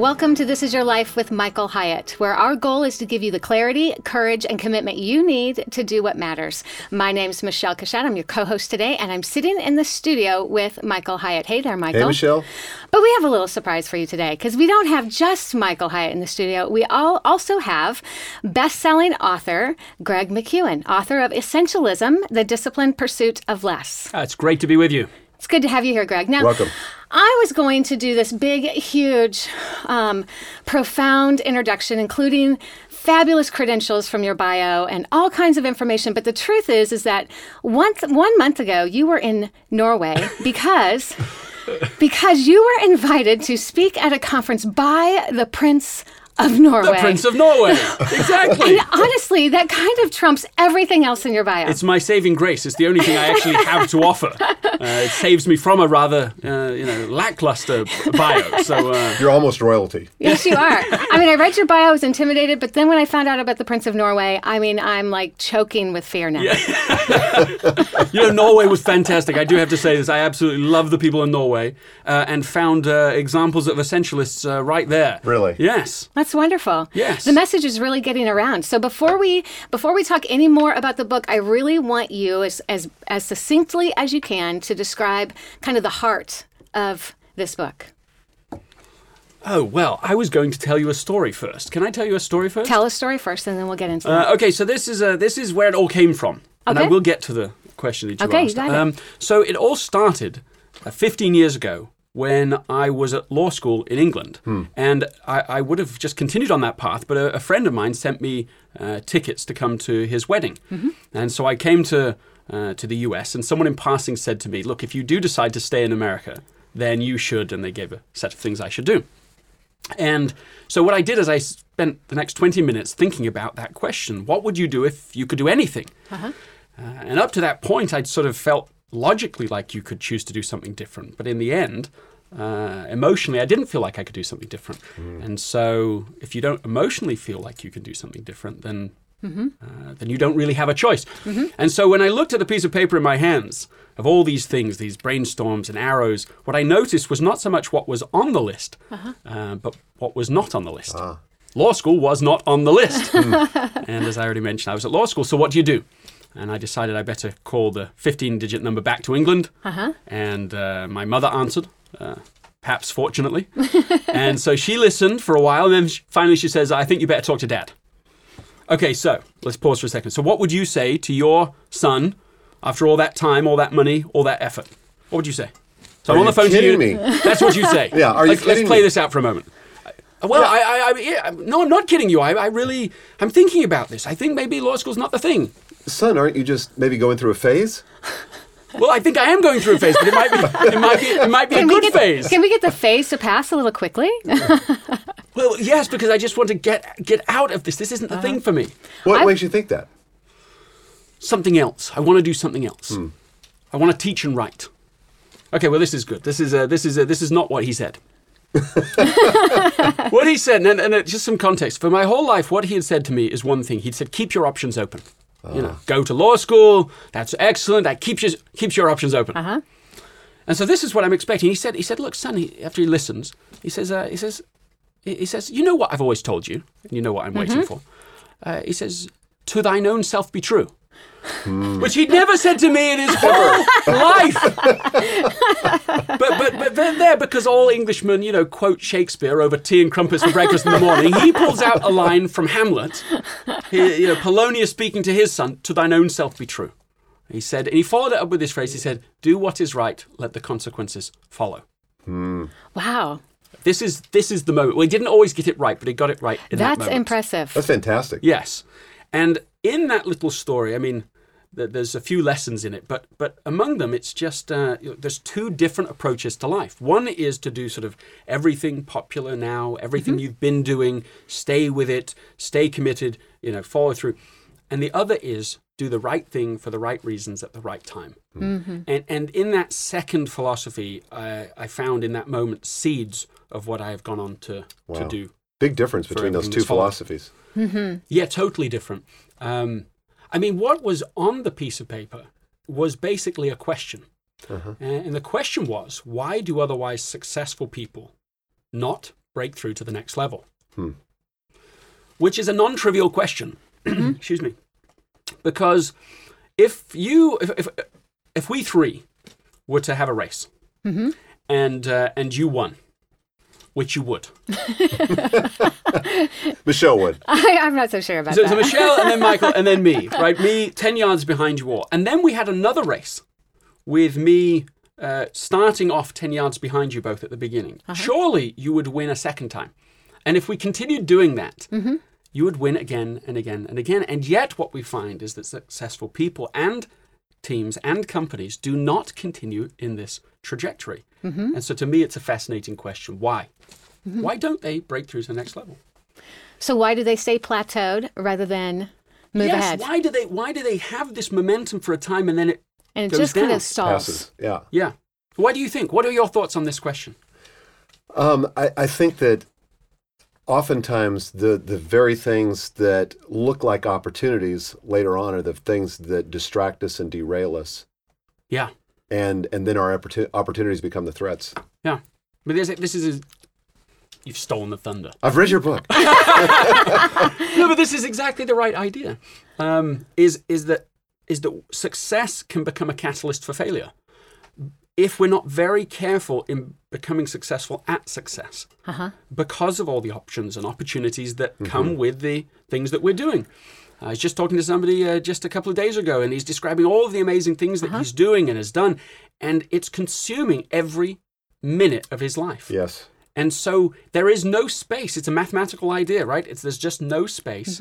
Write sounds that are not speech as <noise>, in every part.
Welcome to This Is Your Life with Michael Hyatt, where our goal is to give you the clarity, courage, and commitment you need to do what matters. My name's Michele Cushatt. I'm your co host today, and I'm sitting in the studio with Michael Hyatt. Hey there, Michael. Hey, Michele. But we have a little surprise for you today because we don't have just Michael Hyatt in the studio. We all also have best selling author Greg McKeown, author of Essentialism The Disciplined Pursuit of Less. Uh, it's great to be with you. It's good to have you here, Greg. Now, Welcome. I was going to do this big, huge, um, profound introduction, including fabulous credentials from your bio and all kinds of information. But the truth is, is that one one month ago you were in Norway <laughs> because because you were invited to speak at a conference by the Prince of Norway. The Prince of Norway. <laughs> exactly. And honestly, that kind of trumps everything else in your bio. It's my saving grace. It's the only thing I actually have to offer. <laughs> Uh, it saves me from a rather, uh, you know, lackluster bio. So uh, You're almost royalty. Yes, you are. I mean, I read your bio, I was intimidated, but then when I found out about the Prince of Norway, I mean, I'm like choking with fear now. Yeah. <laughs> you know, Norway was fantastic. I do have to say this. I absolutely love the people in Norway, uh, and found uh, examples of essentialists uh, right there. Really? Yes. That's wonderful. Yes. The message is really getting around. So before we before we talk any more about the book, I really want you as as as succinctly as you can to describe kind of the heart of this book. Oh well, I was going to tell you a story first. Can I tell you a story first? Tell a story first and then we'll get into that. Uh, okay, so this is uh, this is where it all came from, and I will get to the question that you Okay, you asked. got it. Um, so it all started uh, 15 years ago when I was at law school in England, and I, I would have just continued on that path, but a, a friend of mine sent me uh, tickets to come to his wedding, and so I came to uh, to the US, and someone in passing said to me, "Look, if you do decide to stay in America, then you should," and they gave a set of things I should do. And so what I did is I spent the next 20 minutes thinking about that question. What would you do if you could do anything? Uh, and up to that point, I'd sort of felt logically like you could choose to do something different. But in the end, uh, emotionally, I didn't feel like I could do something different. And so if you don't emotionally feel like you can do something different, then uh, then you don't really have a choice. And so when I looked at the piece of paper in my hands of all these things, these brainstorms and arrows, what I noticed was not so much what was on the list, uh, but what was not on the list. Law school was not on the list. <laughs> <laughs> and as I already mentioned, I was at law school. So what do you do? And I decided I better call the 15 digit number back to England. Uh-huh. And uh, my mother answered. Uh, Perhaps fortunately. <laughs> and so she listened for a while, and then sh- finally she says, I think you better talk to dad. Okay, so let's pause for a second. So, what would you say to your son after all that time, all that money, all that effort? What would you say? So Are I'm on the phone to you. me? <laughs> That's what you say. <laughs> Yeah, are you let's, let's play me? this out for a moment. Uh, Well, I, I, I, yeah, no, I'm not kidding you. I, I really, I'm thinking about this. I think maybe law school's not the thing. Son, aren't you just maybe going through a phase? Well, I think I am going through a phase, but it might be, it might be, it might be a Can we good get phase. Can we get the phase to pass a little quickly? <laughs> Well, yes, because I just want to get get out of this. This isn't the Uh-huh. thing for me. What I- makes you think that? something else. I want to do something else. I want to teach and write. Okay, well, this is good. This is uh, this is uh, this is not what he said. <laughs> what he said, and, and uh, just some context. For my whole life, what he had said to me is one thing. He'd said, "Keep your options open." You know, go to law school. That's excellent. That keeps you, keeps your options open. Uh-huh. And so this is what I'm expecting. He said, he said, look, son. He, after he listens, he says, uh, he says, he he says, you know what I've always told you, and you know what I'm waiting for. Uh, he says, to thine own self be true. Hmm. Which he'd never said to me in his <laughs> whole life. but, but but then there, because all Englishmen, you know, quote Shakespeare over tea and crumpets for breakfast in the morning, he pulls out a line from Hamlet. He, you know, Polonius speaking to his son, "To thine own self be true." He said, and he followed it up with this phrase. He said, "Do what is right, let the consequences follow." Hmm. wow, This is this is the moment. Well, he didn't always get it right, but he got it right in that that's impressive. That's fantastic. Yes, and in that little story, I mean, th- there's a few lessons in it, but but among them, it's just uh, you know, there's two different approaches to life. One is to do sort of everything popular now, everything mm-hmm. you've been doing, stay with it, stay committed, you know, follow through, and the other is do the right thing for the right reasons at the right time. Mm-hmm. Mm-hmm. And and in that second philosophy, I, I found in that moment seeds of what I have gone on to to do Big difference between those two that's followed. philosophies. yeah, totally different. Um, I mean, what was on the piece of paper was basically a question. Uh, and the question was why do otherwise successful people not break through to the next level? Which is a non trivial question. <clears throat> Excuse me. Because if you, if, if, if we three were to have a race and, uh, and you won, which you would. <laughs> Michele would. I, I'm not so sure about So, that. so Michele and then <laughs> Michael and then me, right? Me 10 yards behind you all. And then we had another race with me uh, starting off 10 yards behind you both at the beginning. Surely you would win a second time. And if we continued doing that, you would win again and again and again. And yet, what we find is that successful people and teams and companies do not continue in this trajectory. And so, to me, it's a fascinating question. Why? Why don't they break through to the next level? so why do they stay plateaued rather than move yes. ahead? Why do they? Why do they have this momentum for a time and then it and it goes just kind down? of stalls. Passes. Yeah. Yeah. Why do you think? What are your thoughts on this question? Um, I, I think that oftentimes the the very things that look like opportunities later on are the things that distract us and derail us, Yeah. and and then our opportunities become the threats. Yeah. But this, this is a, you've stolen the thunder. I've read your book. <laughs> no, but this is exactly the right idea. Um, is is that is that success can become a catalyst for failure if we're not very careful in becoming successful at success Uh-huh. because of all the options and opportunities that come with the things that we're doing. I was just talking to somebody uh, just a couple of days ago, and he's describing all of the amazing things that he's doing and has done, and it's consuming every minute of his life. yes. And so there is no space. It's a mathematical idea, right? It's there's just no space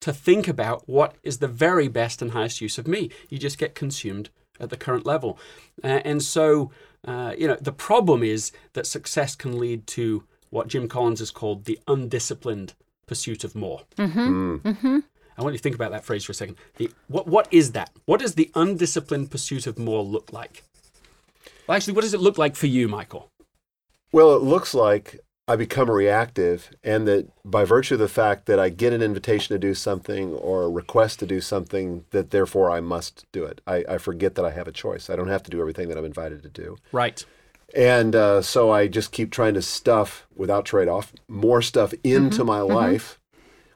to think about what is the very best and highest use of me. You just get consumed at the current level. Uh, and so, uh, you know, the problem is that success can lead to what Jim Collins has called the undisciplined pursuit of more. Mm. I want you to think about that phrase for a second. The, what, what is that? What does the undisciplined pursuit of more look like? Well, actually, what does it look like for you, Michael? Well, it looks like I become reactive, and that by virtue of the fact that I get an invitation to do something or a request to do something, that therefore I must do it. I, I forget that I have a choice. I don't have to do everything that I'm invited to do. Right. And uh, so I just keep trying to stuff without trade off more stuff into my life,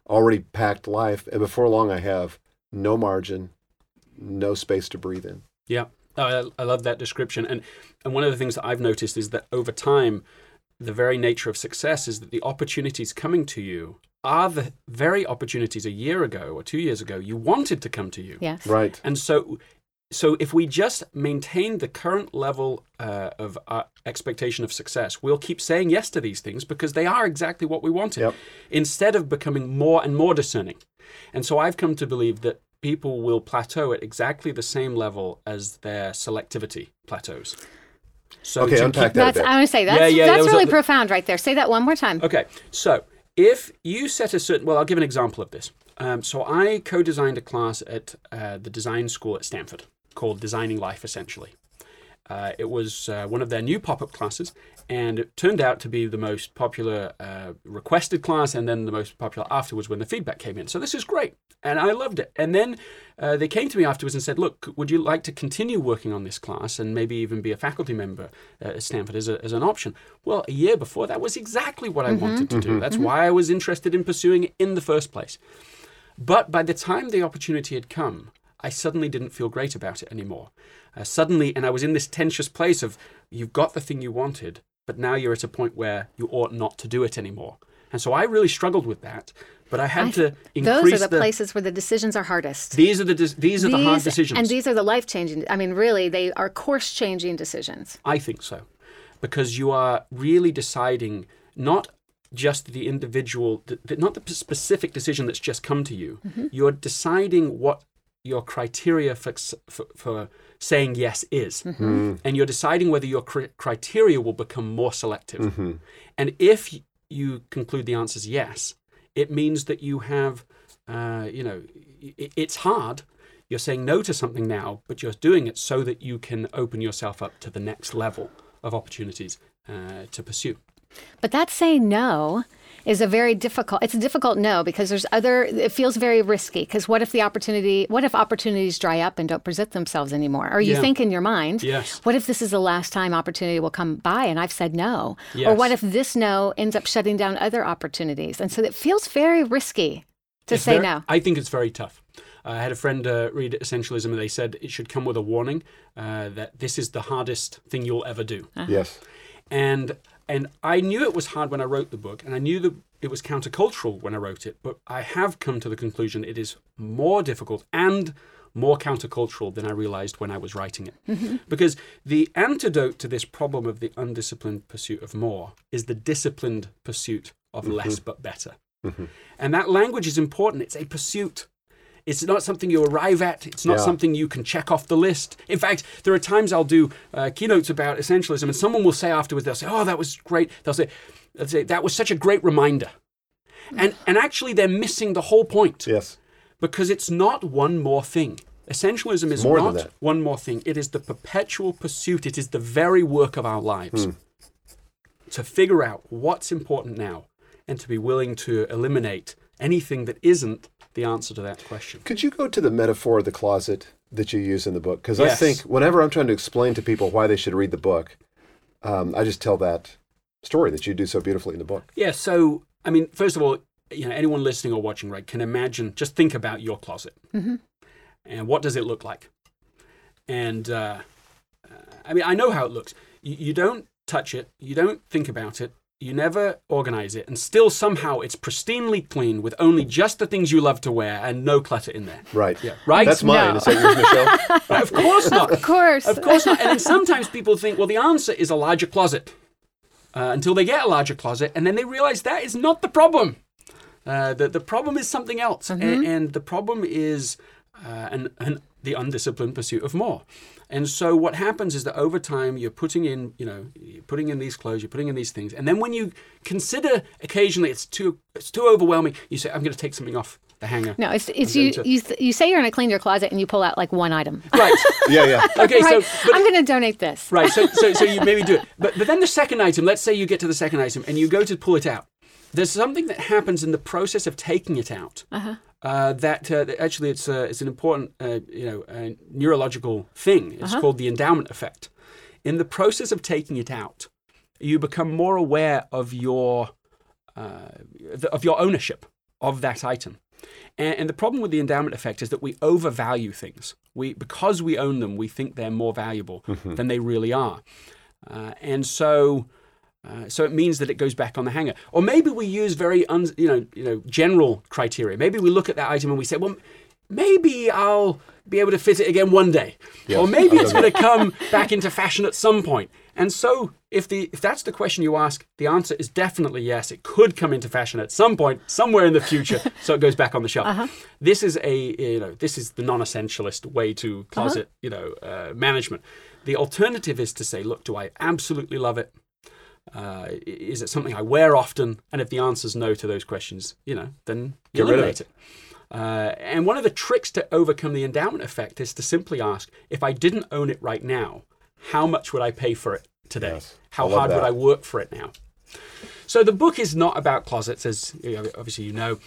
already packed life. And before long, I have no margin, no space to breathe in. Yeah, Oh, I, I love that description. And and one of the things that I've noticed is that over time, the very nature of success is that the opportunities coming to you are the very opportunities a year ago or two years ago you wanted to come to you. Yes. Right. And so, so if we just maintain the current level uh, of uh, expectation of success, we'll keep saying yes to these things because they are exactly what we wanted. Yep. Instead of becoming more and more discerning. And so I've come to believe that people will plateau at exactly the same level as their selectivity plateaus. So Okay, to unpack keep- that a That's bit. I want to say that's Yeah, yeah, that's was really a- profound right there. Say that one more time. Okay, so if you set a certain, well, I'll give an example of this. Um, so I co-designed a class at uh, the design school at Stanford called Designing Life, essentially. Uh, it was uh, one of their new pop-up classes, and it turned out to be the most popular uh, requested class, and then the most popular afterwards when the feedback came in. So this is great, and I loved it. And then uh, they came to me afterwards and said, "Look, would you like to continue working on this class, and maybe even be a faculty member at Stanford as, a, as an option?" Well, a year before, that was exactly what I wanted to do. That's why I was interested in pursuing it in the first place. But by the time the opportunity had come, I suddenly didn't feel great about it anymore. Uh, suddenly, and I was in this tensious place of you've got the thing you wanted, but now you're at a point where you ought not to do it anymore. And so I really struggled with that. But I had to increase. Those are the, places where the decisions are hardest. These are the these are the hard decisions. And these are the life changing. I mean, really, they are course changing decisions. I think so. Because you are really deciding not just the individual, not the specific decision that's just come to you. You're deciding what your criteria for, for, for saying yes is. And you're deciding whether your cri- criteria will become more selective. And if you conclude the answer is yes, it means that you have, uh, you know, i- it's hard. You're saying no to something now, but you're doing it so that you can open yourself up to the next level of opportunities uh, to pursue. But that saying no is a very difficult it's a difficult no because there's other it feels very risky because what if the opportunity what if opportunities dry up and don't present themselves anymore or you Yeah. think in your mind Yes. what if this is the last time opportunity will come by and i've said no yes. or what if this no ends up shutting down other opportunities and so it feels very risky to It's say very- no I think it's very tough. Uh, I had a friend uh, read Essentialism, and they said it should come with a warning uh, that this is the hardest thing you'll ever do. Yes. and and I knew it was hard when I wrote the book, and I knew that it was countercultural when I wrote it. But I have come to the conclusion it is more difficult and more countercultural than I realized when I was writing it. Mm-hmm. <laughs> Because the antidote to this problem of the undisciplined pursuit of more is the disciplined pursuit of mm-hmm. less but better. Mm-hmm. And that language is important. It's a pursuit. It's not something you arrive at. It's not Yeah. something you can check off the list. In fact, there are times I'll do uh, keynotes about essentialism, and someone will say afterwards, they'll say, "Oh, that was great." They'll say, they'll say "That was such a great reminder," and and actually they're missing the whole point Yes. because it's not one more thing. Essentialism is More not one more thing. It is the perpetual pursuit. It is the very work of our lives Hmm. to figure out what's important now and to be willing to eliminate anything that isn't the answer to that question. Could you go to the metaphor of the closet that you use in the book? Because I think whenever I'm trying to explain to people why they should read the book, um, I just tell that story that you do so beautifully in the book. Yeah, so I mean, first of all, you know, anyone listening or watching, right, can imagine. Just think about your closet, and what does it look like? And uh, uh, I mean, I know how it looks. You, you don't touch it, you don't think about it, you never organize it, and still somehow it's pristinely clean with only just the things you love to wear and no clutter in there. Right. Yeah, right. That's mine. No. Is that yours, Michele? <laughs> of course not. of course Of course not. And then sometimes people think, well, the answer is a larger closet uh, until they get a larger closet, and then they realize that is not the problem. Uh, the, the problem is something else. A- And, the problem is uh, an, an, the undisciplined pursuit of more. And so what happens is that over time you're putting in, you know, you're putting in these clothes, you're putting in these things, and then when you consider occasionally it's too it's too overwhelming, you say, I'm going to take something off the hanger. no it's, it's you, to- you you say you're going to clean your closet and you pull out like one item Right. <laughs> yeah, yeah. Okay. right So, but i'm going to donate this Right. So, so, so you maybe do it. But, but then the second item, let's say you get to the second item and you go to pull it out. There's something that happens in the process of taking it out. Uh-huh. Uh that, uh, actually it's, uh, it's an important uh, you know uh, neurological thing. It's called the endowment effect. In the process of taking it out, you become more aware of your uh, the, of your ownership of that item. And, and the problem with the endowment effect is that we overvalue things. We because we own them, we think they're more valuable than they really are, uh, and so. Uh, so it means that it goes back on the hanger, or maybe we use very un, you know you know general criteria. Maybe we look at that item and we say, well, maybe I'll be able to fit it again one day, Yes, or maybe it's going <laughs> to come back into fashion at some point. And so, if the if that's the question you ask, the answer is definitely yes. It could come into fashion at some point, somewhere in the future, <laughs> so it goes back on the shelf. This is a you know this is the non-essentialist way to closet you know uh, management. The alternative is to say, look, do I absolutely love it? Uh, is it something I wear often? And if the answer is no to those questions, you know, then you Get rid of eliminate it. Uh, and one of the tricks to overcome the endowment effect is to simply ask, if I didn't own it right now, how much would I pay for it today? Yes, How hard would. I work for it now? So the book is not about closets, as obviously you know.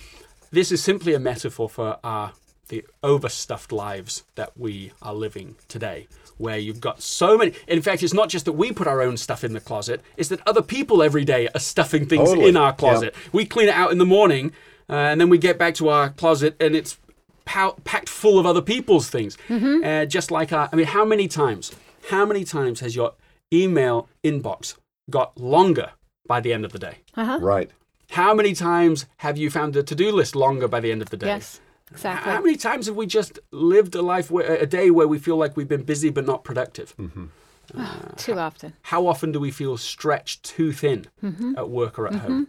This is simply a metaphor for our the overstuffed lives that we are living today, where you've got so many. In fact, it's not just that we put our own stuff in the closet; it's that other people every day are stuffing things Totally. in our Yeah. closet. We clean it out in the morning, uh, and then we get back to our closet, and it's pow- packed full of other people's things. Uh, just like our, I mean, how many times? How many times has your email inbox got longer by the end of the day? Right. How many times have you found the to-do list longer by the end of the day? yes exactly How many times have we just lived a life where a day where we feel like we've been busy but not productive? Mm-hmm. <sighs> too often How often do we feel stretched too thin mm-hmm. at work or at mm-hmm. home?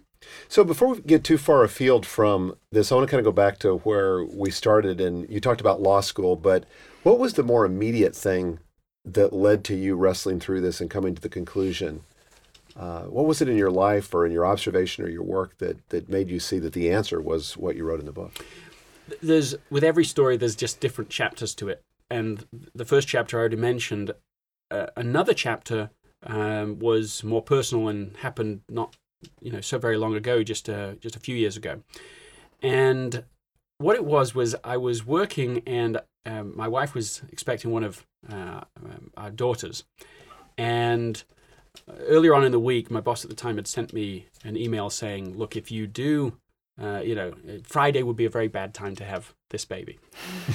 So before we get too far afield from this, I want to kind of go back to where we started. And you talked about law school, but what was the more immediate thing that led to you wrestling through this and coming to the conclusion? Uh, what was it in your life or in your observation or your work that, that made you see that the answer was what you wrote in the book? There's with every story there's just different chapters to it and the first chapter i already mentioned uh, another chapter um, was more personal and happened not you know so very long ago, just uh, just a few years ago, and what it was was I was working and um, my wife was expecting one of uh, um, our daughters, and earlier on in the week, my boss at the time had sent me an email saying, "Look, if you do." Uh, you know, Friday would be a very bad time to have this baby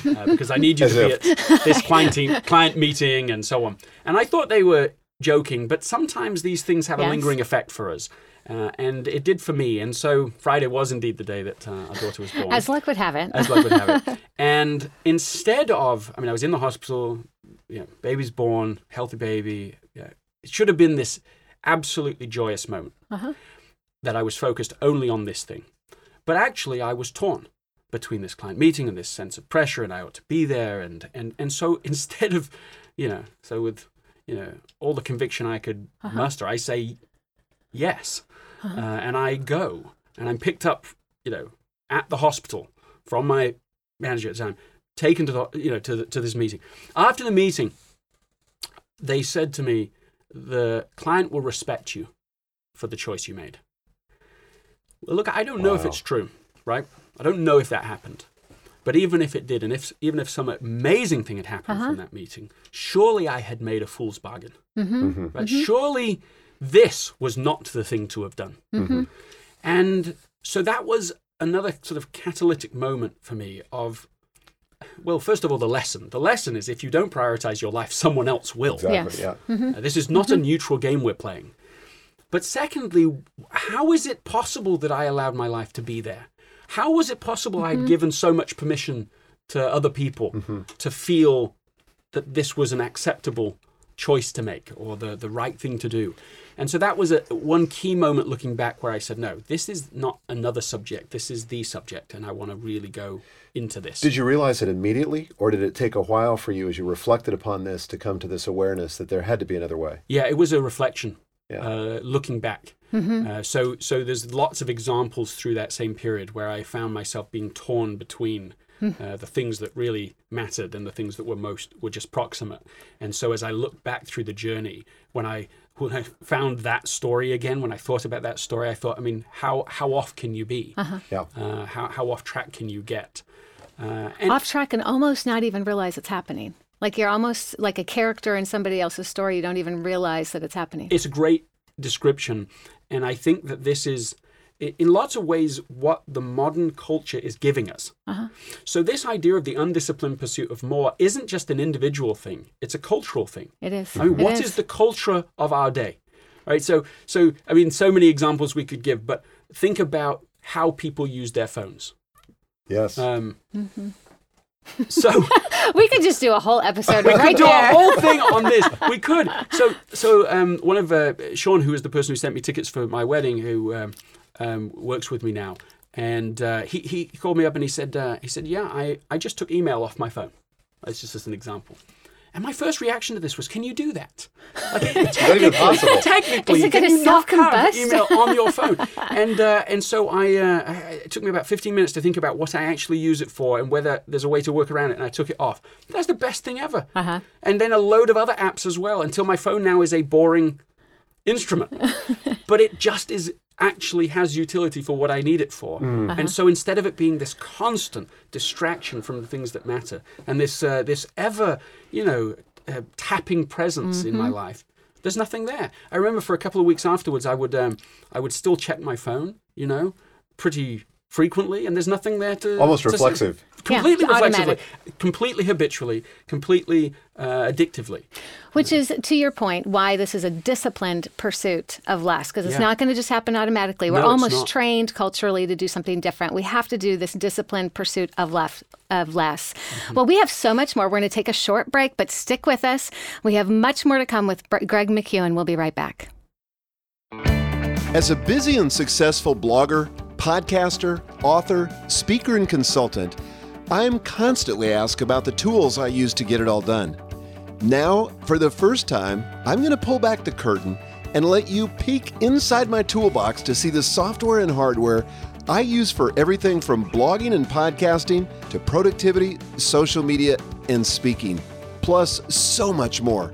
uh, <laughs> because I need you to be at this client, client meeting and so on. And I thought they were joking, but sometimes these things have Yes. a lingering effect for us. Uh, and it did for me. And so Friday was indeed the day that uh, our daughter was born. As luck would have it. as luck would have it. <laughs> And instead of, I mean, I was in the hospital, you know, baby's born, healthy baby. Yeah, it should have been this absolutely joyous moment Uh-huh. that I was focused only on this thing. But actually, I was torn between this client meeting and this sense of pressure, and I ought to be there. And, and, and so <laughs> instead of, you know, so with, you know, all the conviction I could muster, I say yes. Uh, and I go and I'm picked up, you know, at the hospital from my manager at the time, taken to the, you know, to, the, to this meeting. After the meeting, they said to me, the client will respect you for the choice you made. Well, look, I don't know if it's true, right? I don't know if that happened. But even if it did, and if even if some amazing thing had happened Uh-huh. from that meeting, surely I had made a fool's bargain. Mm-hmm. Right? Surely this was not the thing to have done. Mm-hmm. And so that was another sort of catalytic moment for me of, well, first of all, the lesson. The lesson is if you don't prioritize your life, someone else will. Exactly. Yes. Yeah. Uh, this is not a neutral game we're playing. But secondly, how is it possible that I allowed my life to be there? How was it possible I'd mm-hmm. given so much permission to other people mm-hmm. to feel that this was an acceptable choice to make or the, the right thing to do? And so that was a one key moment looking back where I said, no, this is not another subject. This is the subject, and I want to really go into this. Did you realize it immediately, or did it take a while for you as you reflected upon this to come to this awareness that there had to be another way? Yeah, it was a reflection. Yeah. Uh, looking back, uh, so so there's lots of examples through that same period where I found myself being torn between uh, the things that really mattered and the things that were most were just proximate. And so as I look back through the journey, when I when I found that story again, when I thought about that story, I thought, I mean, how how off can you be? Yeah. Uh, how how off track can you get? Uh, and Off track and almost not even realize it's happening. Like you're almost like a character in somebody else's story. You don't even realize that it's happening. it's a great description and i think that this is in lots of ways what the modern culture is giving us so this idea of the undisciplined pursuit of more isn't just an individual thing it's a cultural thing It is. i mean It what is the culture of our day right so so i mean so many examples we could give but think about how people use their phones Yes. um, Mm-hmm. so <laughs> We could just do a whole episode we right could do there. a whole thing on this. <laughs> We could. So, so um, one of uh, Sean, who is the person who sent me tickets for my wedding, who um, um, works with me now, and uh, he he called me up and he said uh, he said, yeah, I I just took email off my phone. That's just as an example. And my first reaction to this was, can you do that? Like, <laughs> it- Not even possible. technically, Is it can gonna you not have email on your phone? <laughs> and uh, and so I, uh, it took me about 15 minutes to think about what I actually use it for and whether there's a way to work around it. And I took it off. That's the best thing ever. Uh-huh. And then a load of other apps as well. Until my phone now is a boring instrument, <laughs> but it just is actually has utility for what I need it for. And so instead of it being this constant distraction from the things that matter and this uh, this ever, you know, uh, tapping presence in my life, there's nothing there. I remember for a couple of weeks afterwards, I would um, I would still check my phone, you know, pretty frequently, and there's nothing there to Almost to- reflexive. completely Yeah, reflexively, automatic. completely habitually, completely uh, addictively. Which is, to your point, why this is a disciplined pursuit of less, because it's Yeah. not going to just happen automatically. We're No, almost trained culturally to do something different. We have to do this disciplined pursuit of less. Of less. Mm-hmm. Well, we have so much more. We're going to take a short break, but stick with us. We have much more to come with Br- Greg McKeown. We'll be right back. As a busy and successful blogger, podcaster, author, speaker, and consultant, I'm constantly asked about the tools I use to get it all done. Now, for the first time, I'm going to pull back the curtain and let you peek inside my toolbox to see the software and hardware I use for everything from blogging and podcasting to productivity, social media, and speaking, plus so much more.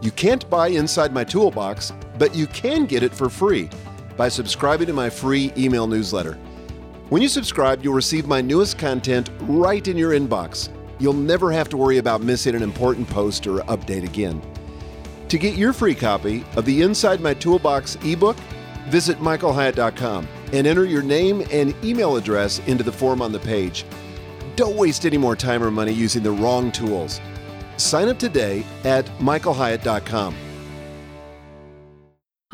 You can't buy inside my toolbox, but you can get it for free. By subscribing to my free email newsletter. When you subscribe, you'll receive my newest content right in your inbox. You'll never have to worry about missing an important post or update again. To get your free copy of the Inside My Toolbox ebook, visit michaelhyatt.com and enter your name and email address into the form on the page. Don't waste any more time or money using the wrong tools. Sign up today at michaelhyatt.com.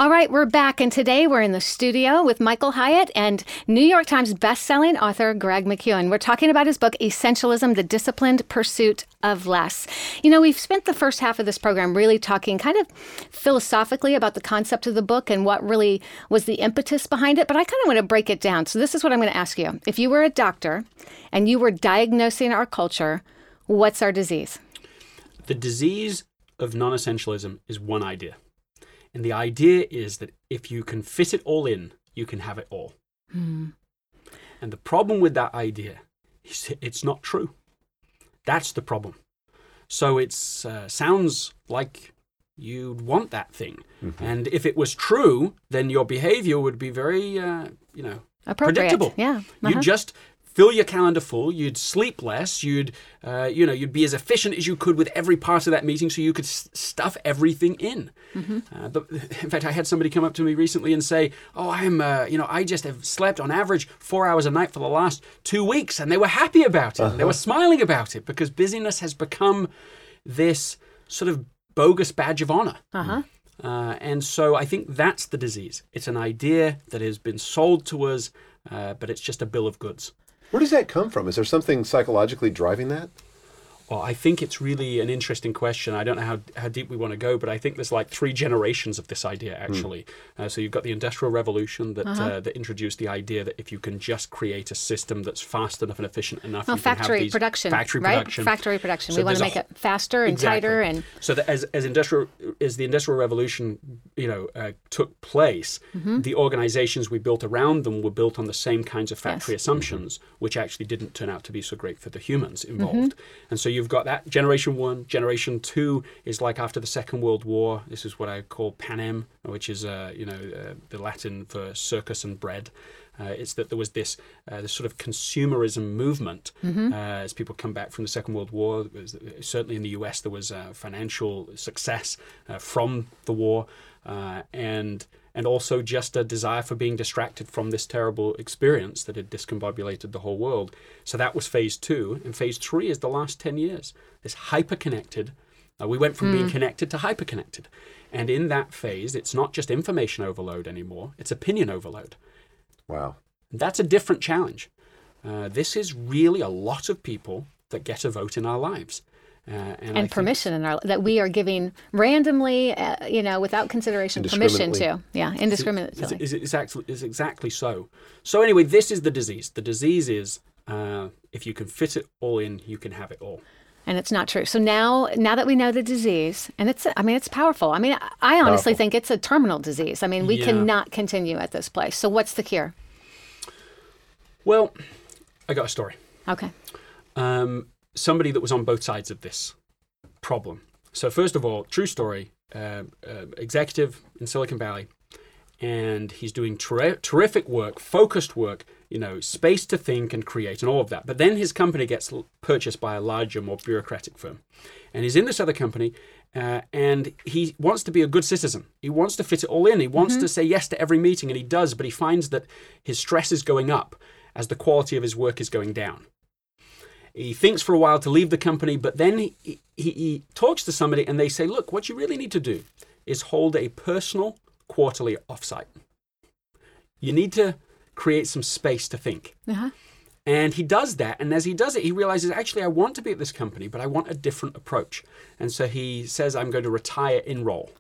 All right, we're back, and today we're in the studio with Michael Hyatt and New York Times bestselling author Greg McKeown. We're talking about his book, Essentialism The Disciplined Pursuit of Less. You know, we've spent the first half of this program really talking kind of philosophically about the concept of the book and what really was the impetus behind it, but I kind of want to break it down. So, this is what I'm going to ask you. If you were a doctor and you were diagnosing our culture, what's our disease? The disease of non essentialism is one idea. And the idea is that if you can fit it all in, you can have it all. Hmm. And the problem with that idea is it's not true. That's the problem. So it uh, sounds like you'd want that thing. Mm-hmm. And if it was true, then your behavior would be very, uh, you know, predictable. Yeah. Uh-huh. You just fill your calendar full. You'd sleep less. You'd, uh, you know, you'd be as efficient as you could with every part of that meeting, so you could s- stuff everything in. Mm-hmm. Uh, the, <laughs> in fact, I had somebody come up to me recently and say, "Oh, I'm, uh, you know, I just have slept on average four hours a night for the last two weeks," and they were happy about it. They were smiling about it because busyness has become this sort of bogus badge of honor. Uh-huh. Uh, and so I think that's the disease. It's an idea that has been sold to us, uh, but it's just a bill of goods. Where does that come from? Is there something psychologically driving that? Well, I think it's really an interesting question. I don't know how, how deep we want to go, but I think there's like three generations of this idea, actually. Uh, so you've got the Industrial Revolution that, uh that introduced the idea that if you can just create a system that's fast enough and efficient enough, Well, you can have factory production, factory right? production, Factory production. So we want to make it faster and Exactly. tighter, and so that as as industrial as the industrial revolution you know uh, took place Mm-hmm. the organizations we built around them were built on the same kinds of factory assumptions which actually didn't turn out to be so great for the humans involved Mm-hmm. and so you've got that generation 1 generation 2 is like after the second world war this is what i call panem which is uh, you know uh, the latin for circus and bread uh, it's that there was this uh, this sort of consumerism movement uh, as people come back from the Second World War. Was- certainly in the U.S., there was uh, financial success uh, from the war, uh, and and also just a desire for being distracted from this terrible experience that had discombobulated the whole world. So that was phase two, and phase three is the last ten years. This hyper-connected. Uh, we went from being connected to hyper-connected, and in that phase, it's not just information overload anymore; it's opinion overload. Wow. That's a different challenge. Uh, this is really a lot of people that get a vote in our lives. Uh, and and permission in our that we are giving randomly, uh, you know, without consideration, permission to. Yeah, Is, indiscriminately. is, is, exactly, is exactly so. So, anyway, this is the disease. The disease is uh, if you can fit it all in, you can have it all. and it's not true. So now, now that we know the disease, and it's, I mean, it's powerful. I mean, I- I honestly Powerful. think it's a terminal disease. I mean, we Yeah. cannot continue at this place. So what's the cure? Well, I got a story. Okay. um, somebody that was on both sides of this problem. So first of all, true story, uh, uh, executive in Silicon Valley, and he's doing ter- terrific work, focused work, you know, space to think and create, and all of that. But then his company gets l- purchased by a larger, more bureaucratic firm, and he's in this other company. Uh, and he wants to be a good citizen. He wants to fit it all in. He wants to say yes to every meeting, and he does. But he finds that his stress is going up as the quality of his work is going down. He thinks for a while to leave the company, but then he, he, he talks to somebody and they say, Look, what you really need to do is hold a personal quarterly offsite. You need to create some space to think. Uh-huh. And he does that. And as he does it, he realizes actually, I want to be at this company, but I want a different approach. And so he says, I'm going to retire in role.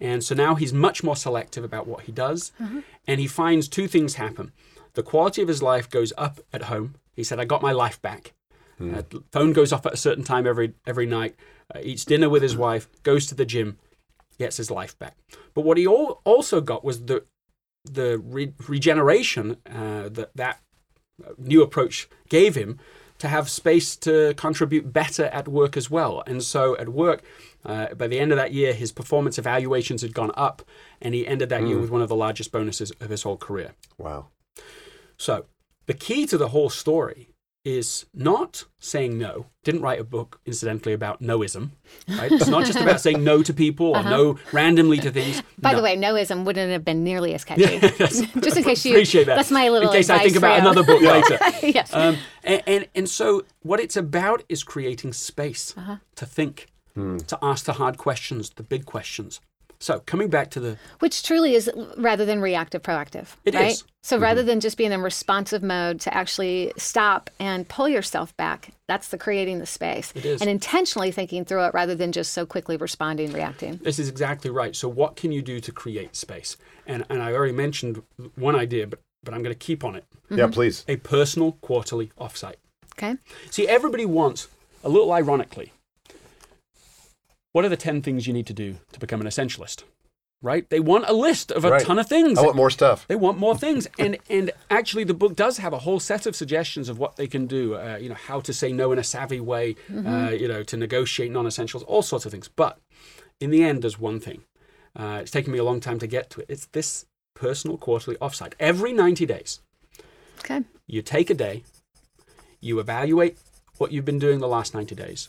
And so now he's much more selective about what he does. And he finds two things happen. The quality of his life goes up at home. He said, I got my life back. Uh, phone goes off at a certain time every every night. Uh, eats dinner with his wife. Goes to the gym. Gets his life back. But what he al- also got was the the re- regeneration uh, that that new approach gave him to have space to contribute better at work as well. And so at work, uh, by the end of that year, his performance evaluations had gone up, and he ended that year with one of the largest bonuses of his whole career. Wow. So the key to the whole story is not saying no. Didn't write a book, incidentally, about noism. Right? It's not just about saying no to people or no randomly to things. Uh-huh. By No. the way, noism wouldn't have been nearly as catchy. <laughs> <laughs> Just in case you appreciate that. That's my little In case I think about you. another book <laughs> later. yes. Um, and, and and so what it's about is creating space Uh-huh. to think, to ask the hard questions, the big questions. So coming back to the Which truly is rather than reactive, proactive. It right? is. So mm-hmm. rather than just being in responsive mode to actually stop and pull yourself back, that's the creating the space. It is. And intentionally thinking through it rather than just so quickly responding, reacting. This is exactly right. So, what can you do to create space? And and I already mentioned one idea, but but I'm going to keep on it. Mm-hmm. Yeah, please. A personal quarterly offsite. Okay. See, everybody wants a little ironically. What are the ten things you need to do to become an essentialist? Right? They want a list of a Right. ton of things. I want more stuff. They want more things, <laughs> and and actually, the book does have a whole set of suggestions of what they can do. Uh, you know, how to say no in a savvy way. Uh, you know, to negotiate non-essentials, all sorts of things. But in the end, there's one thing. Uh, it's taken me a long time to get to it. It's this personal quarterly offsite. Every 90 days, Okay. you take a day, you evaluate what you've been doing the last 90 days.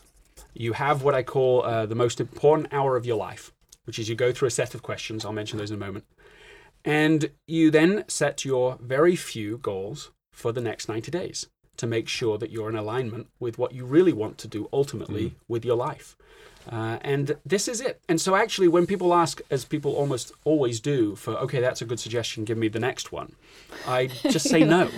You have what I call uh, the most important hour of your life, which is you go through a set of questions. I'll mention those in a moment. And you then set your very few goals for the next 90 days to make sure that you're in alignment with what you really want to do ultimately with your life. Uh, and this is it. And so, actually, when people ask, as people almost always do, for, okay, that's a good suggestion, give me the next one, I just say <laughs> no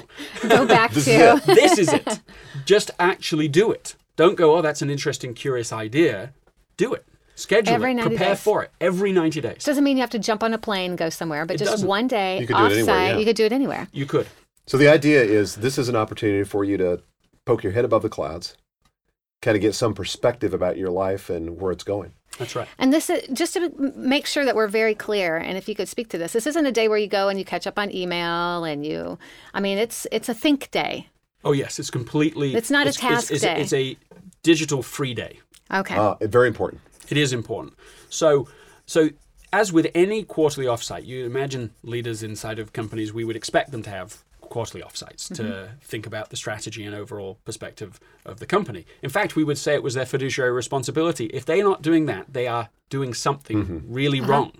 Go back This to is this is it. Just actually do it. Don't go, oh, that's an interesting, curious idea. Do it. Schedule Every it. Prepare days. for it every 90 days. doesn't mean you have to jump on a plane and go somewhere, but It just doesn't. one day You could do it offsite, anywhere, yeah. you could do it anywhere. You could. So the idea is this is an opportunity for you to poke your head above the clouds, kind of get some perspective about your life and where it's going. That's right. And this is just to make sure that we're very clear. And if you could speak to this, this isn't a day where you go and you catch up on email and you. I mean, it's it's a think day. Oh, yes. It's completely. It's not a it's, task it's, day. It's, a digital free day. Okay. Uh, very important. It is important. So, so as with any quarterly offsite, you imagine leaders inside of companies, we would expect them to have quarterly offsites to mm-hmm. think about the strategy and overall perspective of the company. In fact, we would say it was their fiduciary responsibility. If they're not doing that, they are doing something mm-hmm. really uh-huh. wrong.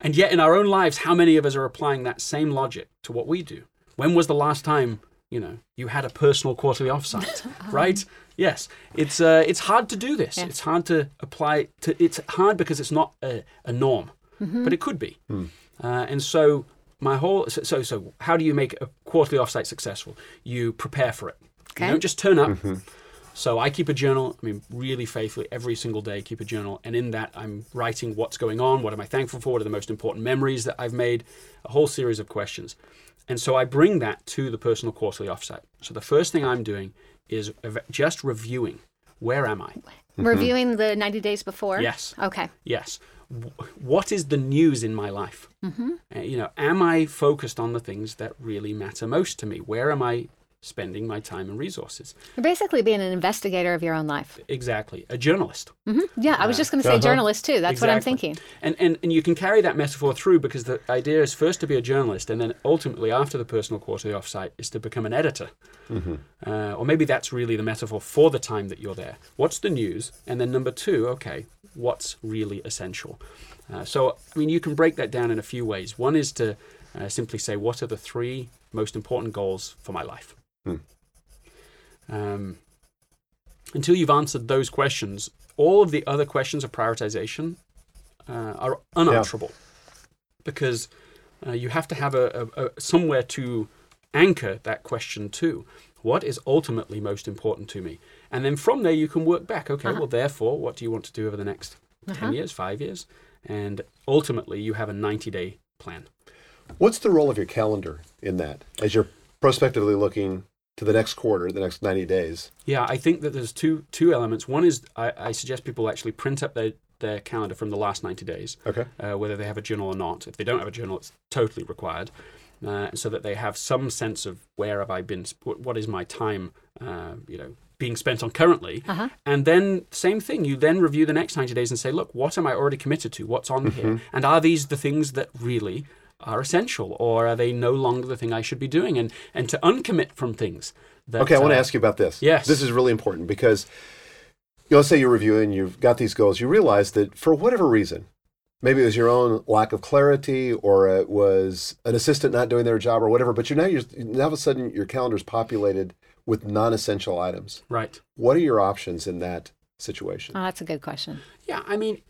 And yet, in our own lives, how many of us are applying that same logic to what we do? When was the last time you know you had a personal quarterly offsite, <laughs> right? Yes, it's uh, it's hard to do this. It's hard to apply. To, it's hard because it's not a, a norm, but it could be. Uh, and so my whole so, so so how do you make a quarterly offsite successful? You prepare for it. Okay. You don't just turn up. So I keep a journal. I mean, really faithfully every single day, keep a journal, and in that I'm writing what's going on, what am I thankful for, what are the most important memories that I've made, a whole series of questions, and so I bring that to the personal quarterly offsite. So the first thing I'm doing is just reviewing where am I? Reviewing the 90 days before? Yes. Okay. Yes. What is the news in my life? Mm-hmm. Uh, you know, am I focused on the things that really matter most to me? Where am I spending my time and resources? You're basically being an investigator of your own life. Exactly, a journalist. Yeah, I was just going to say Uh-huh. journalist too. That's what I'm thinking. And, and and you can carry that metaphor through because the idea is first to be a journalist, and then ultimately after the personal quarterly offsite is to become an editor. Uh, or maybe that's really the metaphor for the time that you're there. What's the news? And then number two, okay, what's really essential? Uh, so I mean, you can break that down in a few ways. One is to uh, simply say, what are the three most important goals for my life? Um, until you've answered those questions, all of the other questions of prioritization uh, are unanswerable because uh, you have to have a, a, a somewhere to anchor that question to. What is ultimately most important to me? And then from there, you can work back. Okay, well, therefore, what do you want to do over the next 10 years, five years? And ultimately, you have a 90 day plan. What's the role of your calendar in that as you're prospectively looking to the next quarter, the next 90 days? Yeah, I think that there's two two elements. One is I, I suggest people actually print up their their calendar from the last 90 days, Okay. uh, whether they have a journal or not. If they don't have a journal, it's totally required, uh, so that they have some sense of where have I been, sp- what is my time, uh, you know, being spent on currently. Uh-huh. And then same thing, you then review the next 90 days and say, look, what am I already committed to? What's on here? And are these the things that really are essential, or are they no longer the thing I should be doing? And and to uncommit from things. That, Okay, I want to uh, ask you about this. yes. This is really important because, you know, let's say you're reviewing, you've got these goals, you realize that for whatever reason, maybe it was your own lack of clarity or it was an assistant not doing their job or whatever, but you're now, you're, now all of a sudden your calendar's populated with non essential items. Right. What are your options in that situation? Oh, that's a good question. Yeah, I mean, it,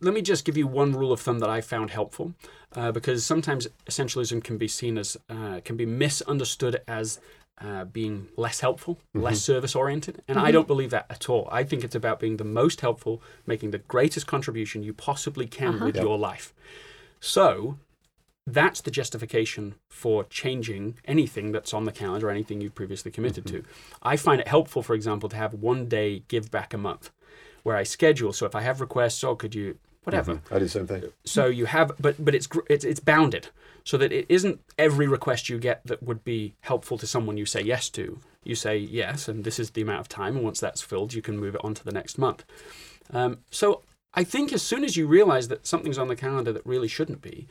let me just give you one rule of thumb that I found helpful, uh, because sometimes essentialism can be seen as uh, can be misunderstood as uh, being less helpful, less service oriented, and I don't believe that at all. I think it's about being the most helpful, making the greatest contribution you possibly can with Yep. your life. So. That's the justification for changing anything that's on the calendar or anything you've previously committed to. I find it helpful, for example, to have one day give back a month where I schedule. So if I have requests, oh, could you, whatever. I do the same thing. So you have, but but it's it's it's bounded, so that it isn't every request you get that would be helpful to someone you say yes to. You say yes, and this is the amount of time, and once that's filled, you can move it on to the next month. Um, so I think as soon as you realize that something's on the calendar that really shouldn't be,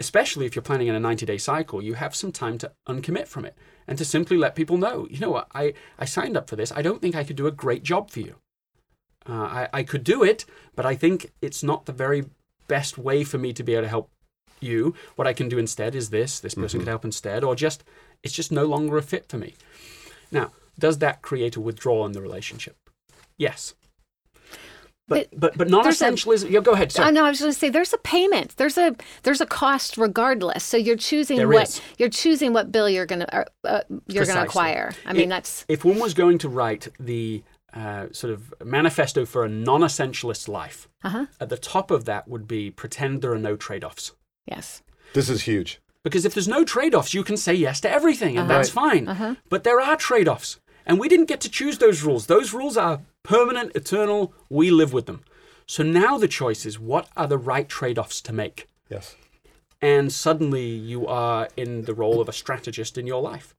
especially if you're planning in a 90 day cycle, you have some time to uncommit from it and to simply let people know, you know what, I, I signed up for this. I don't think I could do a great job for you. Uh, I, I could do it, but I think it's not the very best way for me to be able to help you. What I can do instead is this. This person could help instead, or just it's just no longer a fit for me. Now, does that create a withdrawal in the relationship? Yes. But But but but non there's a- essentialism. Yeah, go ahead. I Sorry. know. I was going to say there's a payment. There's a there's a cost regardless. So you're choosing There what is. you're choosing what bill you're going to uh, uh, you're going to acquire. I mean It- that's if one was going to write the uh, sort of manifesto for a non-essentialist life, uh-huh. at the top of that would be pretend there are no trade-offs. Yes. This is huge. Because if there's no trade-offs, you can say yes to everything, and that's Right. fine. But there are trade-offs, and we didn't get to choose those rules. Those rules are permanent, eternal. We live with them. So now the choice is what are the right trade-offs to make? Yes. and suddenly you are in the role of a strategist in your life,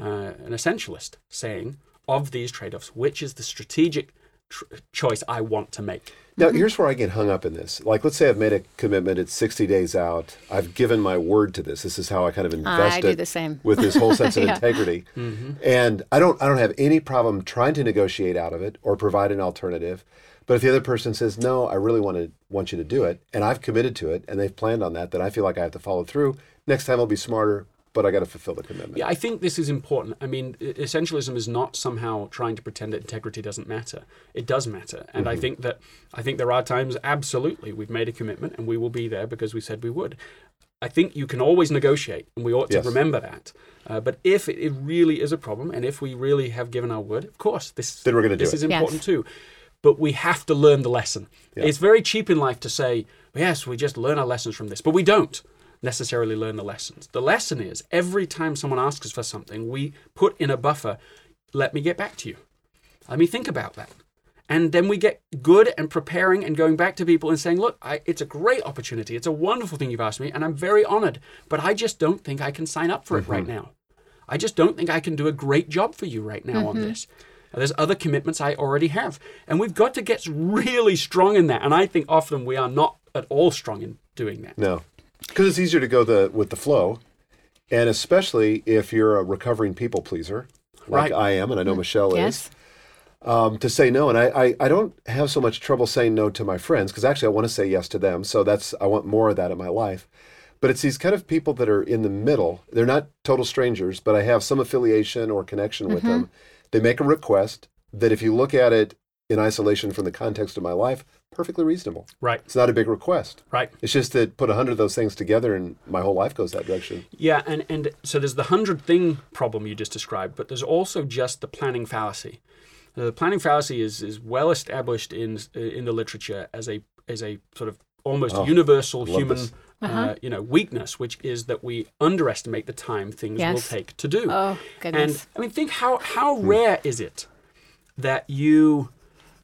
uh, an essentialist, saying of these trade-offs, which is the strategic tr- choice I want to make. Now, here's where I get hung up in this. Like, let's say I've made a commitment, it's 60 days out. I've given my word to this. This is how I kind of invest I do it the same. with this whole sense of <laughs> Yeah. integrity. Mm-hmm. And I don't, I don't have any problem trying to negotiate out of it or provide an alternative. But if the other person says, no, I really want to want you to do it, and I've committed to it, and they've planned on that, then I feel like I have to follow through. Next time I'll be smarter, but I got to fulfill the commitment. Yeah, I think this is important. I mean, essentialism is not somehow trying to pretend that integrity doesn't matter. It does matter, and I think that I think there are times absolutely we've made a commitment and we will be there because we said we would. I think you can always negotiate, and we ought to Yes. remember that. Uh, but if it, it really is a problem, and if we really have given our word, of course, this Then we're gonna do this it. is important too. But we have to learn the lesson. It's very cheap in life to say, yes, we just learn our lessons from this, but we don't necessarily learn the lessons. The lesson is every time someone asks us for something, we put in a buffer, let me get back to you. Let me think about that. And then we get good and preparing and going back to people and saying, look, I, it's a great opportunity. It's a wonderful thing you've asked me, and I'm very honored, but I just don't think I can sign up for it right mm-hmm. now. I just don't think I can do a great job for you right now on mm-hmm. this. There's other commitments I already have. And we've got to get really strong in that. And I think often we are not at all strong in doing that. No, because it's easier to go the with the flow, and especially if you're a recovering people pleaser, like Right. I am, and I know Michele Yes. is, um, to say no. And I, I I don't have so much trouble saying no to my friends because actually I want to say yes to them. So that's I want more of that in my life. But it's these kind of people that are in the middle. They're not total strangers, but I have some affiliation or connection with them. They make a request that, if you look at it in isolation from the context of my life, perfectly reasonable. Right, It's not a big request. right. It's just that put a hundred of those things together, and my whole life goes that direction. Yeah, and, and so there's the hundred thing problem you just described, but there's also just the planning fallacy. The planning fallacy is, is well established in in the literature as a as a sort of almost universal human this. uh, you know weakness, which is that we underestimate the time things will take to do. Oh, goodness. And I mean, think how how rare is it that you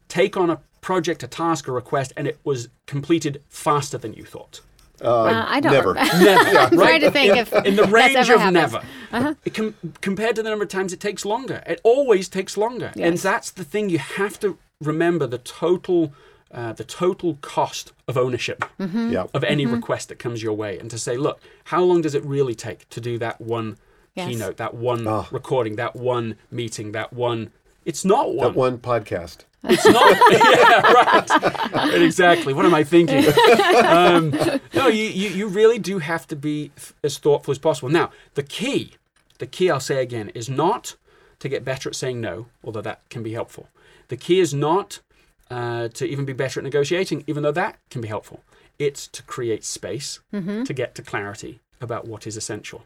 take on a project, a task, a request, and it was completed faster than you thought? Uh, I don't. never. remember. Never. <laughs> I'm trying to think if <laughs> in the that's range ever of happened. never. It com- compared to the number of times it takes longer, it always takes longer, and that's the thing you have to remember: the total, uh, the total cost of ownership Mm-hmm. Yeah. of any request that comes your way, and to say, look, how long does it really take to do that one Yes. keynote, that one Ah. recording, that one meeting, that one? It's not one. That one podcast. It's not. <laughs> yeah, right. Exactly. What am I thinking? <laughs> Um, no, you, you, you really do have to be as thoughtful as possible. Now, the key, the key I'll say again, is not to get better at saying no, although that can be helpful. The key is not uh, to even be better at negotiating, even though that can be helpful. It's to create space to get to clarity about what is essential.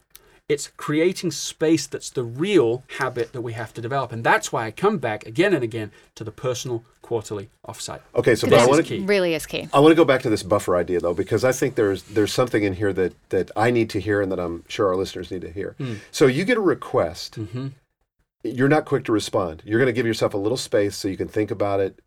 It's creating space that's the real habit that we have to develop. And that's why I come back again and again to the personal quarterly offsite. Okay, so but I This want to really is key. I want to go back to this buffer idea though, because I think there's there's something in here that that I need to hear and that I'm sure our listeners need to hear. Hmm. So you get a request. Mm-hmm. You're not quick to respond. You're going to give yourself a little space so you can think about it,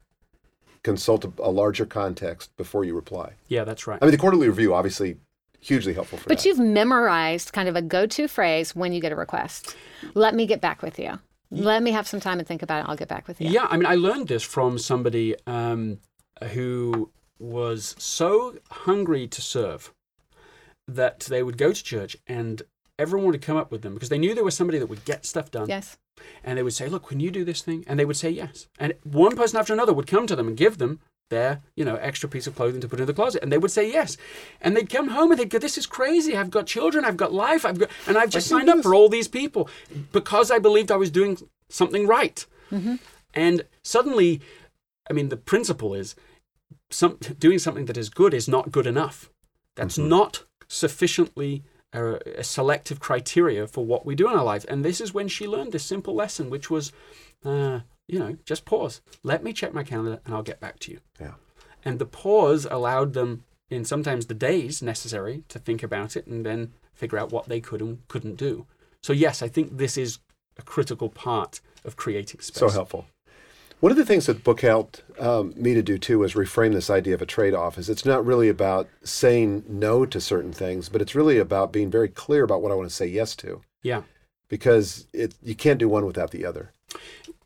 consult a, a larger context before you reply. Yeah, that's right. I mean, the quarterly review obviously hugely helpful for But that. you've memorized kind of a go-to phrase when you get a request. Let me get back with you. Let me have some time and think about it. I'll get back with you. Yeah, I mean, I learned this from somebody um, who was so hungry to serve that they would go to church and everyone would come up with them because they knew there was somebody that would get stuff done. Yes. And they would say, "Look, can you do this thing?" And they would say yes. And one person after another would come to them and give them their, you know, extra piece of clothing to put in the closet, and they would say yes. And they'd come home and they'd go, "This is crazy. I've got children. I've got life. I've got, and I've just signed up for all these people because I believed I was doing something right." And suddenly, I mean, the principle is some doing something that is good is not good enough. That's not sufficiently uh, a selective criteria for what we do in our life. And this is when she learned this simple lesson, which was, uh, you know, just pause. Let me check my calendar, and I'll get back to you. yeah. And the pause allowed them, in sometimes the days necessary, to think about it and then figure out what they could and couldn't do. So yes, I think this is a critical part of creating space. So helpful. One of the things that the book helped um, me to do too was reframe this idea of a trade-off. Is it's not really about saying no to certain things, but it's really about being very clear about what I want to say yes to, Yeah. because it you can't do one without the other.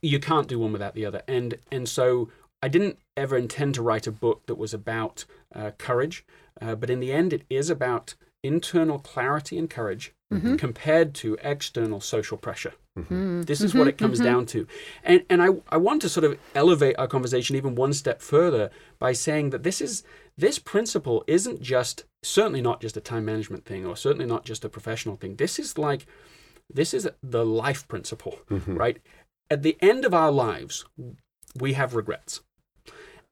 You can't do one without the other. And and so i didn't ever intend to write a book that was about uh, courage uh, but in the end it is about internal clarity and courage mm-hmm. compared to external social pressure. Mm-hmm. Mm-hmm. This is what it comes down to. And and I, I want to sort of elevate our conversation even one step further by saying that this is this principle isn't just certainly not just a time management thing or certainly not just a professional thing. This is like this is the life principle, right? At the end of our lives, we have regrets.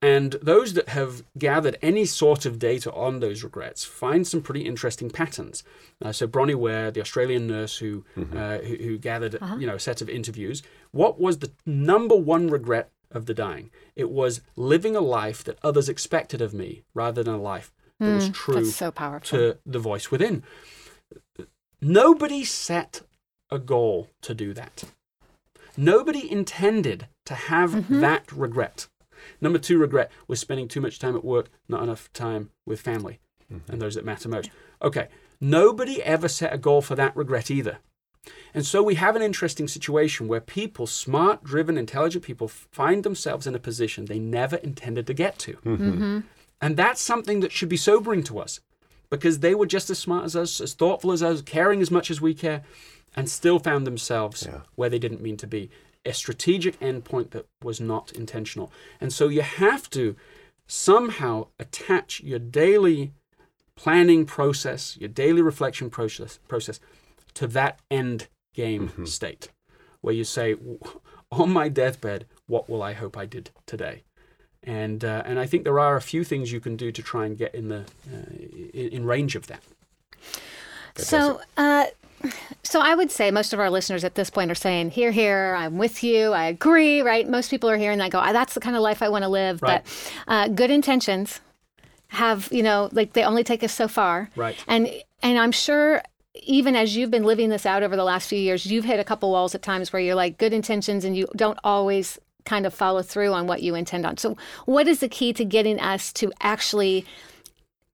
And those that have gathered any sort of data on those regrets find some pretty interesting patterns. Uh, so Bronnie Ware, the Australian nurse who, uh, who who gathered you know a set of interviews, what was the number one regret of the dying? It was living a life that others expected of me, rather than a life that was true That's so powerful. to the voice within. Nobody set a goal to do that. Nobody intended to have mm-hmm. that regret. Number two regret was spending too much time at work, not enough time with family mm-hmm. and those that matter most. Okay, nobody ever set a goal for that regret either. And so we have an interesting situation where people, smart, driven, intelligent people, find themselves in a position they never intended to get to. Mm-hmm. And that's something that should be sobering to us because they were just as smart as us, as thoughtful as us, caring as much as we care, and still found themselves Yeah. where they didn't mean to be. A strategic endpoint that was not intentional. And so you have to somehow attach your daily planning process, your daily reflection process, process to that end game state where you say, on my deathbed, what will I hope I did today? And uh, and I think there are a few things you can do to try and get in the uh, in, in range of that. So, uh, so I would say most of our listeners at this point are saying, "Here, here, I'm with you. I agree." Right? Most people are here and they go, "Ah, "That's the kind of life I want to live." Right. But uh, good intentions have, you know, like they only take us so far. Right. And and I'm sure even as you've been living this out over the last few years, you've hit a couple walls at times where you're like good intentions and you don't always kind of follow through on what you intend on. So, what is the key to getting us to actually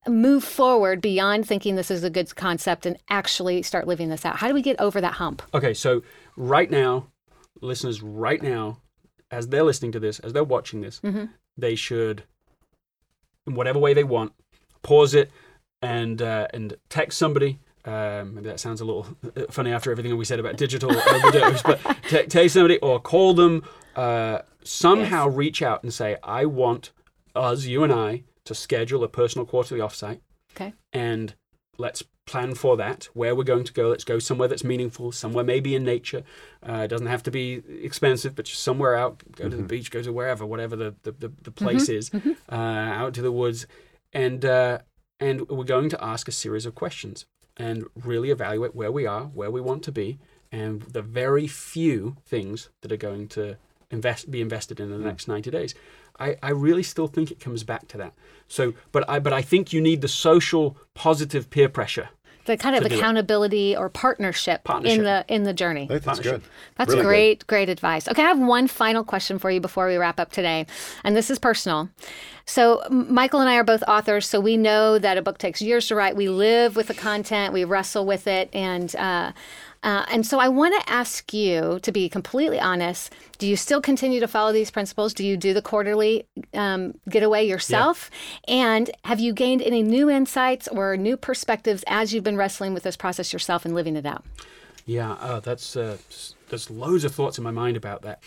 move forward beyond thinking this is a good concept and actually start living this out? How do we get over that hump? Okay, so right now, listeners, right now, as they're listening to this, as they're watching this, they should, in whatever way they want, pause it and uh, and text somebody. Um, maybe that sounds a little uh, funny after everything we said about digital <laughs> overdose, but te- text somebody or call them. Uh, somehow reach out and say, "I want us, you and I, to schedule a personal quarterly offsite." Okay. and let's plan for that where we're going to go. Let's go somewhere that's meaningful somewhere maybe in nature. Uh, it doesn't have to be expensive but just somewhere out go to the beach go to wherever whatever the, the, the, the place is uh, out to the woods. And uh, and we're going to ask a series of questions and really evaluate where we are where we want to be and the very few things that are going to invest be invested in in the next 90 days I, I really still think it comes back to that so but i but i think you need the social positive peer pressure The kind of To do it. accountability or partnership, Partnership. in the in the journey. I think that's good. That's Really good. great, great advice. Okay, I have one final question for you before we wrap up today. And this is personal. So, Michael and I are both authors, so we know that a book takes years to write. We live with the content, we wrestle with it. And, uh, uh, and so, I want to ask you to be completely honest do you still continue to follow these principles? Do you do the quarterly um, getaway yourself? And have you gained any new insights or new perspectives as you've been wrestling with this process yourself and living it out? Yeah, uh, that's uh, there's loads of thoughts in my mind about that.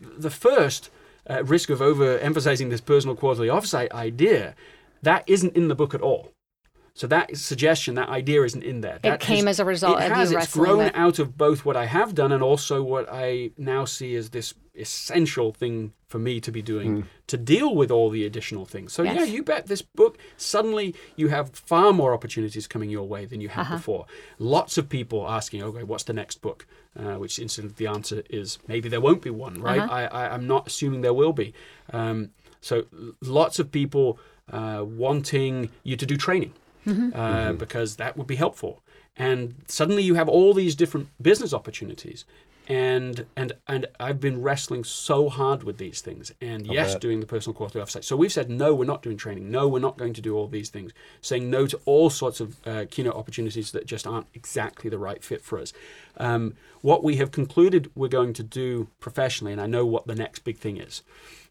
The first, at risk of overemphasizing this personal quarterly offsite idea, that isn't in the book at all. So that suggestion, that idea isn't in there. That came as a result it of you has, It's grown with- out of both what I have done and also what I now see as this essential thing for me to be doing to deal with all the additional things. So yeah, you bet this book suddenly you have far more opportunities coming your way than you had Uh-huh. before. Lots of people asking, okay, what's the next book? Uh, which instantly the answer is maybe there won't be one, right? Uh-huh. I, I, I'm not assuming there will be. Um, so lots of people uh, wanting you to do training uh, because that would be helpful. And suddenly you have all these different business opportunities. And and and I've been wrestling so hard with these things. And yes, bet. doing the personal quarterly offsite. So we've said no, we're not doing training. No, we're not going to do all these things. Saying no to all sorts of uh, keynote opportunities that just aren't exactly the right fit for us. Um, what we have concluded we're going to do professionally, and I know what the next big thing is.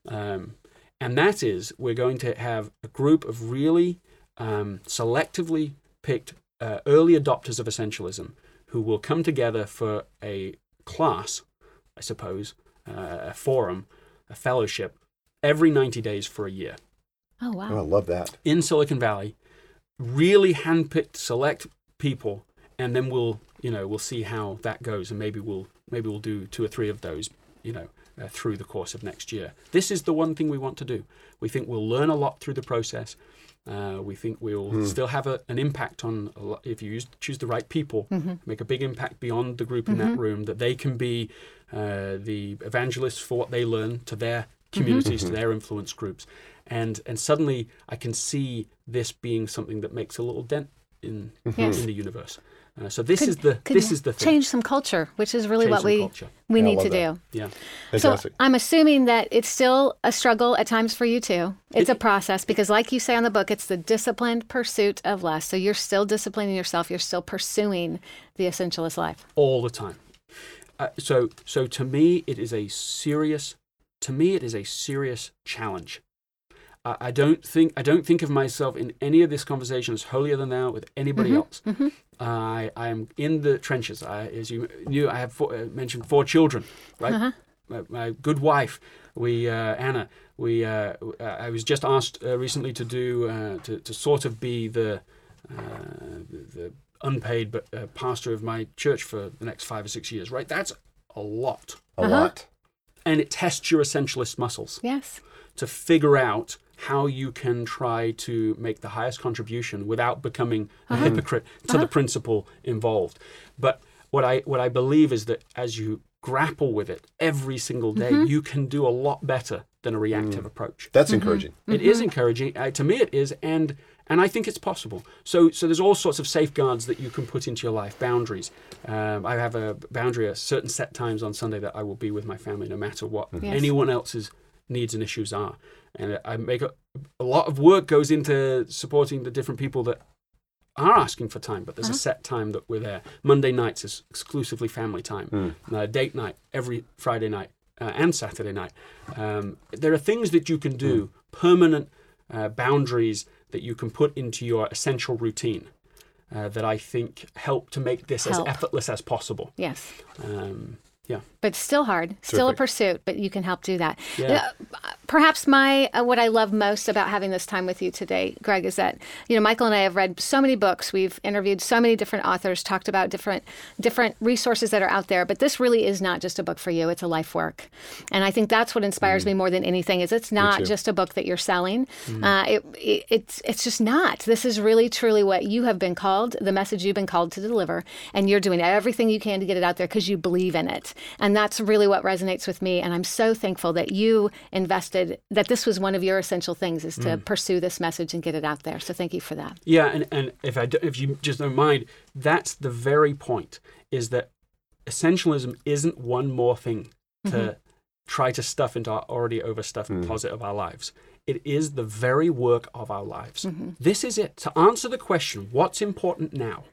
Um, and that is we're going to have a group of really um, selectively picked uh, early adopters of essentialism who will come together for a class, I suppose, uh, a forum, a fellowship, every 90 days for a year Oh, wow. Oh, I love that. in Silicon Valley, really handpicked select people, and then we'll you know we'll see how that goes, and maybe we'll maybe we'll do two or three of those you know uh, through the course of next year. This is the one thing we want to do. We think we'll learn a lot through the process. Uh, we think we'll hmm. still have a, an impact on a lot, if you use, choose the right people, mm-hmm. make a big impact beyond the group in that mm-hmm. room. That they can be uh, the evangelists for what they learn to their mm-hmm. communities, to their influence groups, and and suddenly I can see this being something that makes a little dent in Yes. in the universe. Uh, so this Could- is the could this is the thing. change some culture, which is really Change what we culture. we Yeah, need to that. do. Yeah. Fantastic. So I'm assuming that it's still a struggle at times for you too. It's a process because, like you say on the book, it's the disciplined pursuit of less. So you're still disciplining yourself. You're still pursuing the essentialist life. all the time. Uh, so so to me it is a serious to me it is a serious challenge. I, I don't think I don't think of myself in any of this conversation as holier than thou with anybody else. I I am in the trenches. I, as you knew, I have four, uh, mentioned four children, right? My, my good wife, we uh, Anna. We uh, uh, I was just asked uh, recently to do uh, to to sort of be the uh, the, the unpaid but uh, pastor of my church for the next five or six years. Right, that's a lot, a Uh-huh. lot. and it tests your essentialist muscles Yes. to figure out how you can try to make the highest contribution without becoming a uh-huh. hypocrite to the uh-huh. principle involved. But what I what I believe is that as you grapple with it every single day, mm-hmm. you can do a lot better than a reactive mm. approach. That's mm-hmm. encouraging. It is mm-hmm. encouraging. Uh, to me, it is, and And I think it's possible. So, so there's all sorts of safeguards that you can put into your life, boundaries. Um, I have a boundary a certain set times on Sunday that I will be with my family no matter what Yes. anyone else's needs and issues are. And I make a, a lot of work goes into supporting the different people that are asking for time, but there's a set time that we're there. Monday nights is exclusively family time. Uh, date night every Friday night uh, and Saturday night. Um, there are things that you can do, permanent uh, boundaries that you can put into your essential routine uh, that I think help to make this Help. as effortless as possible. Yes. Um, yeah. but still hard, still a pursuit, but you can help do that. Yeah. Uh, perhaps my uh, what I love most about having this time with you today, Greg, is that you know Michael and I have read so many books, we've interviewed so many different authors, talked about different different resources that are out there, but this really is not just a book for you; it's a life work, and I think that's what inspires me more than anything. Is it's not just a book that you're selling. Uh, it, it, it's it's just not. This is really truly what you have been called, the message you've been called to deliver, and you're doing everything you can to get it out there because you believe in it, and that's really what resonates with me. And I'm so thankful that you invested that this was one of your essential things is to mm. pursue this message and get it out there. So thank you for that. Yeah, and, and if I do, if you just don't mind, that's the very point. Is that essentialism isn't one more thing to mm-hmm. try to stuff into our already overstuffed mm. closet of our lives. It is the very work of our lives. Mm-hmm. This is it. To answer the question, what's important now?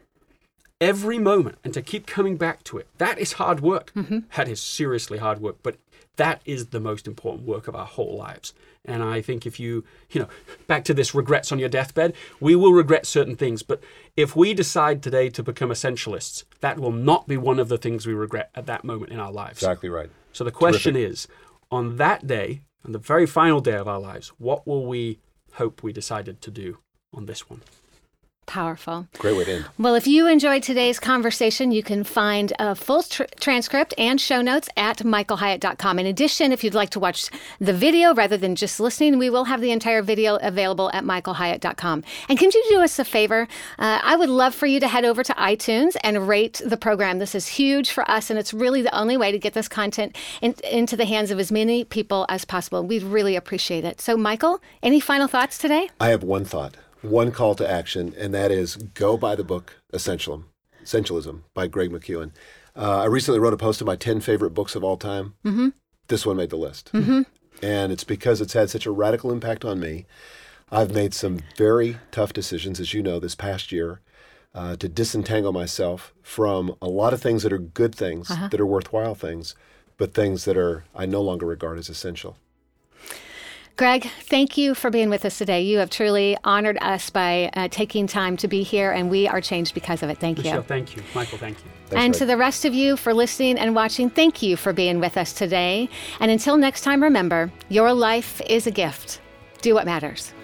Every moment, and to keep coming back to it. That is hard work. Mm-hmm. That is seriously hard work. But that is the most important work of our whole lives. And I think if you, you know, back to this regrets on your deathbed, we will regret certain things. But if we decide today to become essentialists, that will not be one of the things we regret at that moment in our lives. Exactly right. So the question is on that day, on the very final day of our lives, what will we hope we decided to do on this one? Powerful. Great way to end. Well, if you enjoyed today's conversation, you can find a full tr- transcript and show notes at michaelhyatt.com. In addition, if you'd like to watch the video rather than just listening, we will have the entire video available at michaelhyatt.com. And can you do us a favor? Uh, I would love for you to head over to iTunes and rate the program. This is huge for us, and it's really the only way to get this content in- into the hands of as many people as possible. We'd really appreciate it. So, Michael, any final thoughts today? I have one thought, one call to action, and that is go buy the book Essentialism, Essentialism by Greg McKeown. Uh, I recently wrote a post of my 10 favorite books of all time. Mm-hmm. This one made the list. Mm-hmm. And it's because it's had such a radical impact on me. I've made some very tough decisions, as you know, this past year. Uh, to disentangle myself from a lot of things that are good things, that are worthwhile things, but things that are I no longer regard as essential. Greg, thank you for being with us today. You have truly honored us by uh, taking time to be here, and we are changed because of it. Thank Michele, you. thank you. Michael, thank you. Thanks, and Greg. to the rest of you for listening and watching, thank you for being with us today. And until next time, remember your life is a gift. Do what matters.